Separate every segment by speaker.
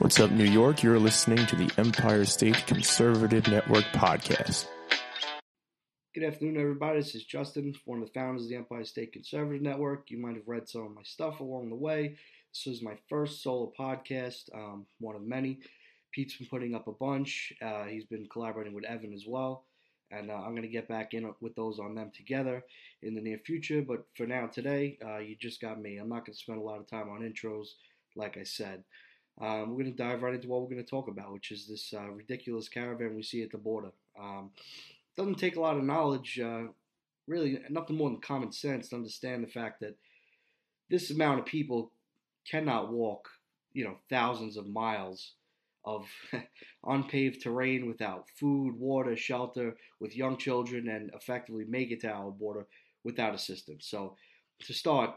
Speaker 1: What's up, New York? You're listening to the Empire State Conservative Network podcast.
Speaker 2: Good afternoon, everybody. This is Justin, one of the founders of the Empire State Conservative Network. You might have read some of my stuff along the way. This was my first solo podcast, um, one of many. Pete's been putting up a bunch. Uh, he's been collaborating with Evan as well. And uh, I'm going to get back in with those on them together in the near future. But for now, today, uh, you just got me. I'm not going to spend a lot of time on intros, like I said. Um, we're going to dive right into what we're going to talk about, which is this uh, ridiculous caravan we see at the border. Um, doesn't take a lot of knowledge, uh, really, nothing more than common sense to understand the fact that this amount of people cannot walk, you know, thousands of miles of unpaved terrain without food, water, shelter, with young children, and effectively make it to our border without assistance. So, to start,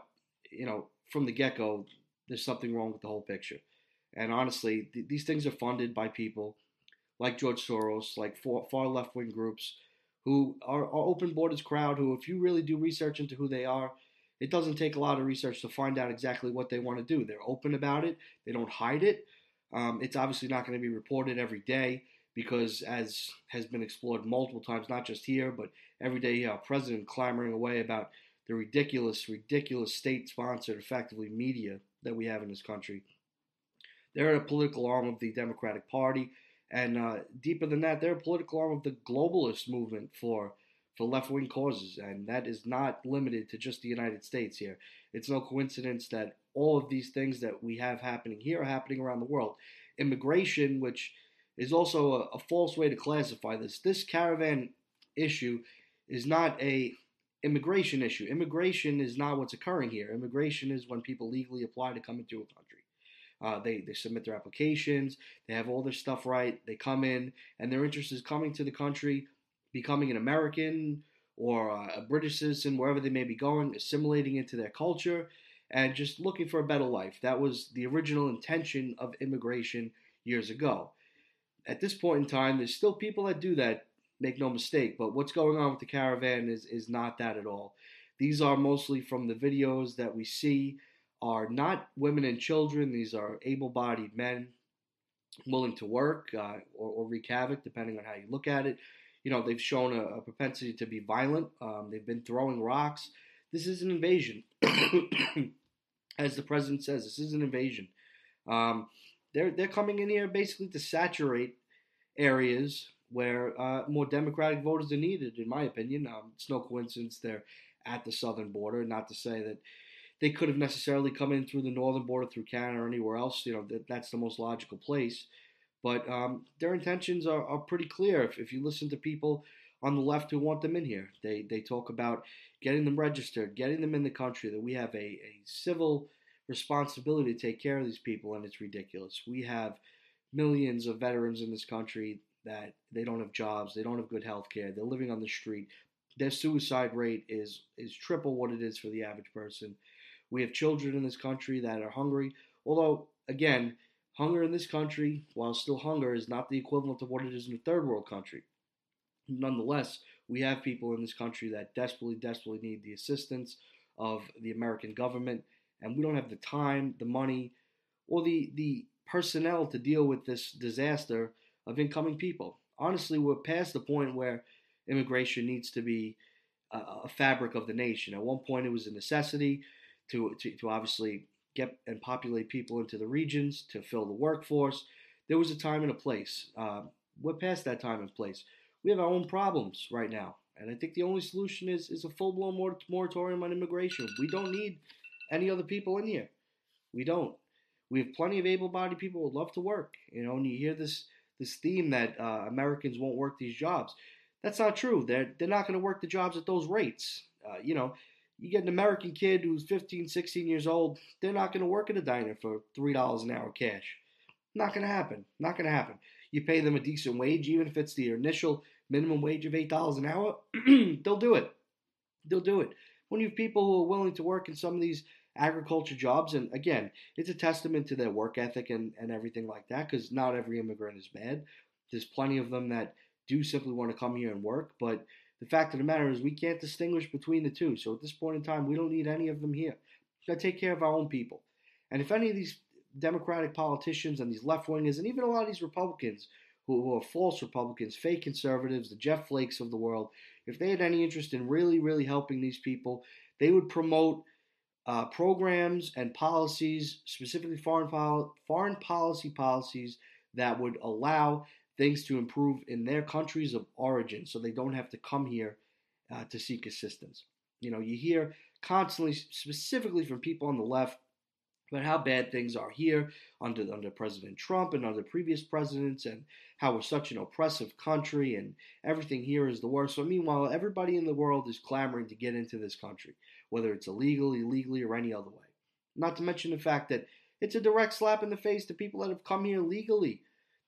Speaker 2: you know, from the get go, there's something wrong with the whole picture. And honestly, th- these things are funded by people like George Soros, like far left wing groups who are, are open borders crowd. Who, if you really do research into who they are, it doesn't take a lot of research to find out exactly what they want to do. They're open about it. They don't hide it. Um, it's obviously not going to be reported every day because, as has been explored multiple times, not just here, but every day, a president clamoring away about the ridiculous, ridiculous state-sponsored, effectively media that we have in this country. They're a political arm of the Democratic Party, and uh, deeper than that, they're a political arm of the globalist movement for for left wing causes, and that is not limited to just the United States here. It's no coincidence that all of these things that we have happening here are happening around the world. Immigration, which is also a, a false way to classify this, this caravan issue is not a immigration issue. Immigration is not what's occurring here. Immigration is when people legally apply to come into a country. Uh, they, they submit their applications, they have all their stuff right, they come in, and their interest is coming to the country, becoming an American or a British citizen, wherever they may be going, assimilating into their culture, and just looking for a better life. That was the original intention of immigration years ago. At this point in time, there's still people that do that, make no mistake, but what's going on with the caravan is, is not that at all. These are mostly from the videos that we see are not women and children. These are able-bodied men willing to work uh, or, or, wreak havoc, depending on how you look at it. You know, they've shown a, a propensity to be violent. Um, they've been throwing rocks. This is an invasion, as the president says. This is an invasion. Um, they're they're coming in here basically to saturate areas where uh, more Democratic voters are needed, in my opinion. Um, it's no coincidence they're at the southern border. Not to say that they could have necessarily come in through the northern border, through Canada or anywhere else. You know, that, that's the most logical place. But um, their intentions are, are pretty clear. If, if you listen to people on the left who want them in here, they, they talk about getting them registered, getting them in the country, that we have a, a civil responsibility to take care of these people, and it's ridiculous. We have millions of veterans in this country that they don't have jobs, they don't have good health care, they're living on the street. Their suicide rate is is triple what it is for the average person. We have children in this country that are hungry. Although, again, hunger in this country, while still hunger, is not the equivalent of what it is in a third world country. Nonetheless, we have people in this country that desperately, desperately need the assistance of the American government, and we don't have the time, the money, or the, the personnel to deal with this disaster of incoming people. Honestly, we're past the point where immigration needs to be a, a fabric of the nation. At one point, it was a necessity to, to, to obviously get and populate people into the regions to fill the workforce. There was a time and a place. Uh, we're past that time and place. We have our own problems right now. And I think the only solution is, is a full blown moratorium on immigration. We don't need any other people in here. We don't. We have plenty of able bodied people who would love to work. You know, and you hear this this theme that uh, Americans won't work these jobs. That's not true. They're, they're not going to work the jobs at those rates. Uh, you know, you get an American kid who's 15, 16 years old, they're not going to work at a diner for $3 an hour cash. Not going to happen. Not going to happen. You pay them a decent wage, even if it's the initial minimum wage of $8 an hour, they'll do it. They'll do it. When you have people who are willing to work in some of these agriculture jobs, and again, it's a testament to their work ethic and, and everything like that, because not every immigrant is bad. There's plenty of them that do simply want to come here and work, but the fact of the matter is, we can't distinguish between the two. So at this point in time, we don't need any of them here. We've got to take care of our own people. And if any of these Democratic politicians and these left wingers, and even a lot of these Republicans who, who are false Republicans, fake conservatives, the Jeff Flakes of the world, if they had any interest in really, really helping these people, they would promote uh, programs and policies, specifically foreign, foreign policy policies that would allow things to improve in their countries of origin so they don't have to come here uh, to seek assistance. You know, you hear constantly, specifically from people on the left, about how bad things are here under under President Trump and under previous presidents, and how we're such an oppressive country and everything here is the worst. So meanwhile, everybody in the world is clamoring to get into this country, whether it's illegal, illegally, or any other way. Not to mention the fact that it's a direct slap in the face to people that have come here legally,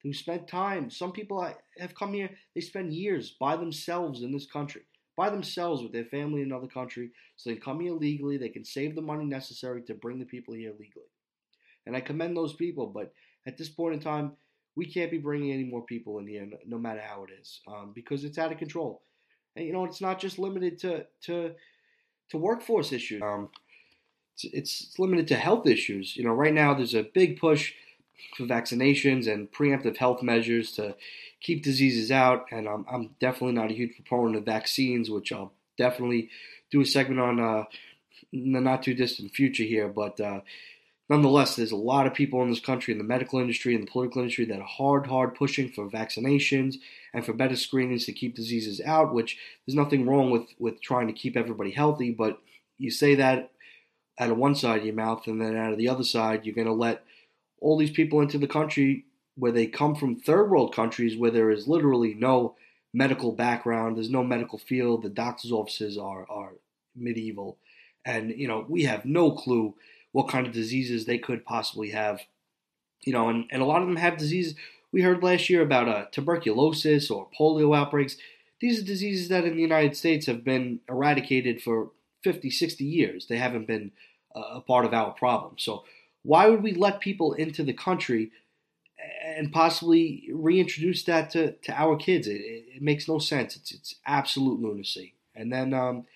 Speaker 2: who spent time. Some people have come here; they spend years by themselves in this country by themselves with their family in another country so they come here legally. They can save the money necessary to bring the people here legally. And I commend those people, but at this point in time, we can't be bringing any more people in here, no matter how it is, um, because it's out of control. And you know, it's not just limited to to to workforce issues. Um, it's, it's limited to health issues. You know, right now there's a big push vaccinations and preemptive health measures to keep diseases out. And I'm, I'm definitely not a huge proponent of vaccines, which I'll definitely do a segment on uh, in the not too distant future here. But uh, nonetheless, there's a lot of people in this country, in the medical industry and the political industry, that are hard, hard pushing for vaccinations and for better screenings to keep diseases out. Which there's nothing wrong with with trying to keep everybody healthy, but you say that out of one side of your mouth, and then out of the other side, you're going to let all these people into the country where they come from third world countries where there is literally no medical background, there's no medical field, the doctor's offices are, are medieval. And, you know, we have no clue what kind of diseases they could possibly have. You know, and, and a lot of them have diseases. We heard last year about uh, tuberculosis or polio outbreaks. These are diseases that in the United States have been eradicated for 50, 60 years. They haven't been uh, a part of our problem. So, why would we let people into the country and possibly reintroduce that to, to our kids. It, it, makes no sense. It's it's absolute lunacy. And then, um,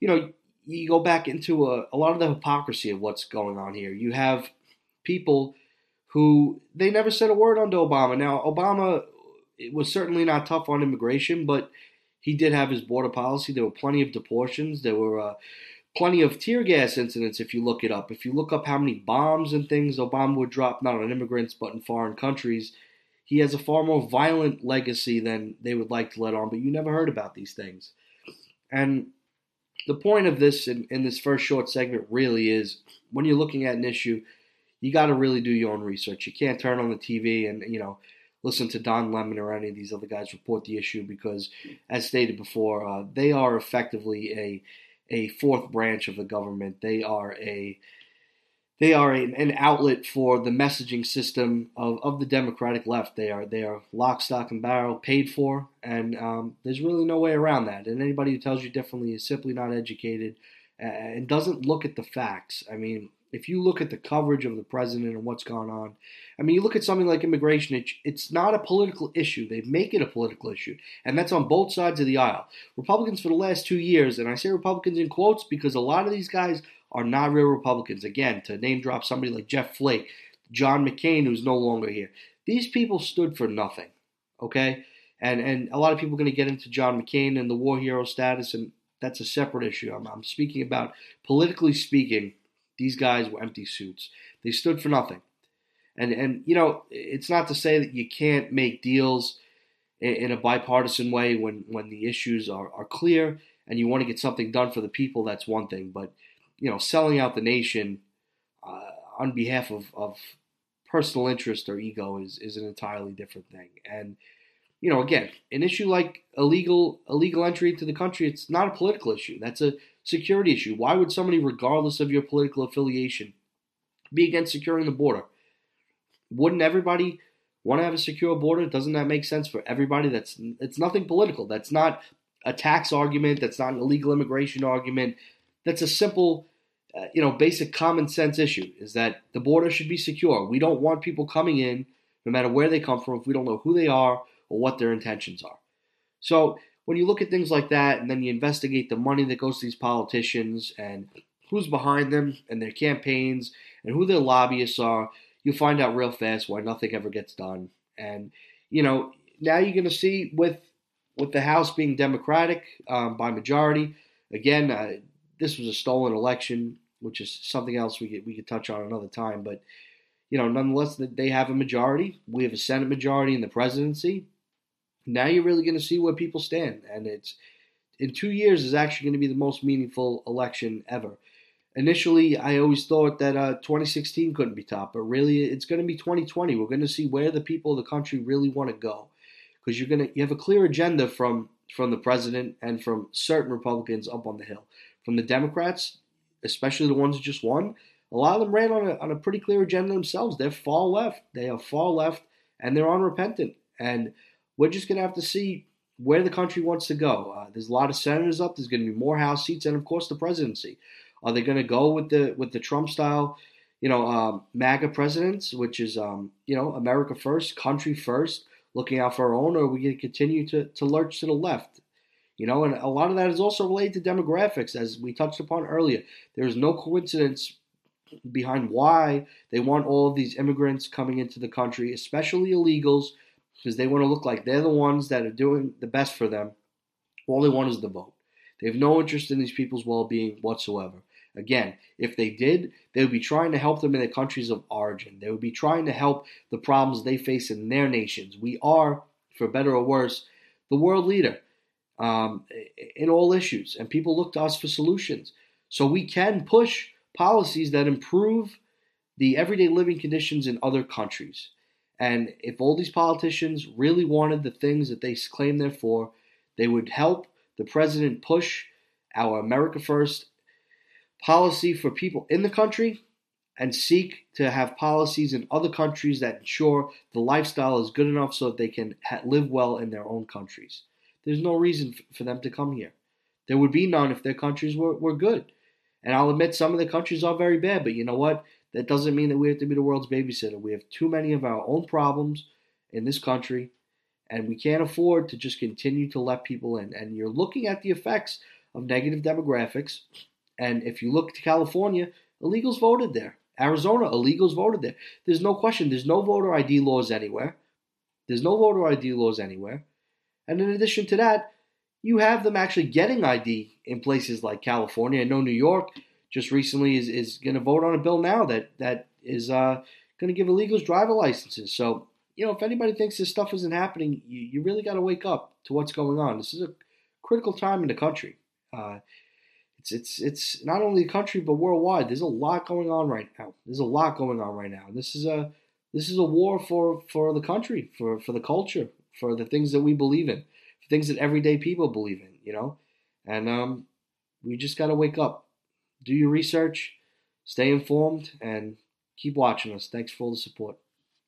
Speaker 2: you know, you go back into a, a lot of the hypocrisy of what's going on here. You have people who they never said a word under Obama. Now, Obama was certainly not tough on immigration, but he did have his border policy. There were plenty of deportations. There were uh, plenty of tear gas incidents if you look it up. If you look up how many bombs and things Obama would drop, not on immigrants, but in foreign countries, he has a far more violent legacy than they would like to let on, but you never heard about these things. And the point of this in, in this first short segment really is when you're looking at an issue, you got to really do your own research. You can't turn on the TV and, you know, listen to Don Lemon or any of these other guys report the issue because, as stated before, uh, they are effectively a a fourth branch of the government. They are a they are a, an outlet for the messaging system of, of the Democratic left. They are they are lock, stock, and barrel, paid for, and um, there's really no way around that. And anybody who tells you differently is simply not educated and doesn't look at the facts. I mean, if you look at the coverage of the president and what's gone on, I mean, you look at something like immigration, it, it's not a political issue. They make it a political issue, and that's on both sides of the aisle. Republicans for the last two years, and I say Republicans in quotes because a lot of these guys are not real Republicans. Again, to name drop somebody like Jeff Flake, John McCain, who's no longer here. These people stood for nothing, okay? And and a lot of people are going to get into John McCain and the war hero status, and that's a separate issue. I'm, I'm speaking about politically speaking these guys were empty suits. They stood for nothing. And and you know, it's not to say that you can't make deals in, in a bipartisan way when when the issues are, are clear and you want to get something done for the people. That's one thing, but you know, selling out the nation uh, on behalf of, of personal interest or ego is is an entirely different thing. And you know, again, an issue like illegal illegal entry into the country, it's not a political issue. That's a security issue. Why would somebody, regardless of your political affiliation, be against securing the border? Wouldn't everybody want to have a secure border? Doesn't that make sense for everybody? That's it's nothing political. That's not a tax argument. That's not an illegal immigration argument. That's a simple, uh, you know, basic common sense issue. Is that the border should be secure. We don't want people coming in, no matter where they come from, if we don't know who they are or what their intentions are. So when you look at things like that and then you investigate the money that goes to these politicians and who's behind them and their campaigns and who their lobbyists are, you'll find out real fast why nothing ever gets done. And you know, now you're going to see with with the House being Democratic um, by majority. Again, uh, this was a stolen election, which is something else we could we could touch on another time. But you know, nonetheless, they have a majority. We have a Senate majority in the presidency. Now you're really going to see where people stand, and it's in two years is actually going to be the most meaningful election ever. Initially, I always thought that uh, 2016 couldn't be top, but really, it's going to be 2020. We're going to see where the people of the country really want to go, because you're going to you have a clear agenda from from the president and from certain Republicans up on the hill. From the Democrats, especially the ones who just won, a lot of them ran on a, on a pretty clear agenda themselves. They're far left. They are far left, and they're unrepentant. And we're just going to have to see where the country wants to go. Uh, there's a lot of senators up. There's going to be more House seats, and of course the presidency. Are they going to go with the with the Trump style, you know, um, MAGA presidents, which is um, you know America first, country first, looking out for our own, or are we going to continue to to lurch to the left? You know, and a lot of that is also related to demographics, as we touched upon earlier. There is no coincidence behind why they want all of these immigrants coming into the country, especially illegals, because they want to look like they're the ones that are doing the best for them. All they want is the vote. They have no interest in these people's well being whatsoever. Again, if they did, they would be trying to help them in the countries of origin. They would be trying to help the problems they face in their nations. We are, for better or worse, the world leader um, in all issues, and people look to us for solutions. So we can push policies that improve the everyday living conditions in other countries. And if all these politicians really wanted the things that they claim they're for, they would help the president push our America First policy for people in the country and seek to have policies in other countries that ensure the lifestyle is good enough so that they can ha- live well in their own countries. There's no reason f- for them to come here. There would be none if their countries were, were good. And I'll admit some of the countries are very bad, but you know what? That doesn't mean that we have to be the world's babysitter. We have too many of our own problems in this country, and we can't afford to just continue to let people in. And you're looking at the effects of negative demographics. And if you look to California, illegals voted there. Arizona, illegals voted there. There's no question. There's no voter ID laws anywhere. There's no voter ID laws anywhere. And in addition to that, you have them actually getting ID in places like California. I know New York just recently is, is going to vote on a bill now that that is uh, going to give illegals driver licenses. So you know, if anybody thinks this stuff isn't happening, you, you really got to wake up to what's going on. This is a critical time in the country. Uh, it's it's it's not only the country but worldwide. There's a lot going on right now. There's a lot going on right now. This is a this is a war for for the country, for for the culture, for the things that we believe in for things that everyday people believe in, you know? And um, we just got to wake up, do your research, stay informed, and keep watching us. Thanks for all the support.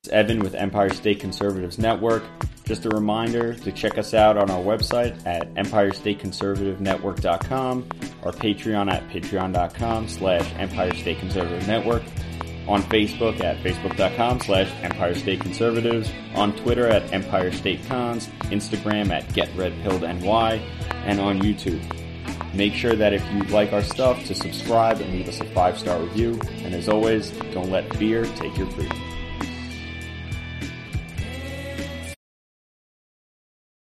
Speaker 3: It's Evan with Empire State Conservatives Network. Just a reminder to check us out on our website at empirestateconservativenetwork.com or Patreon at patreon.com slash Empire State Conservative Network on Facebook at facebook.com slash Empire State Conservatives, on Twitter at Empire State Cons, Instagram at GetRedPilledNY, and on YouTube. Make sure that if you like our stuff to subscribe and leave us a five star review. And as always, don't let fear take your freedom.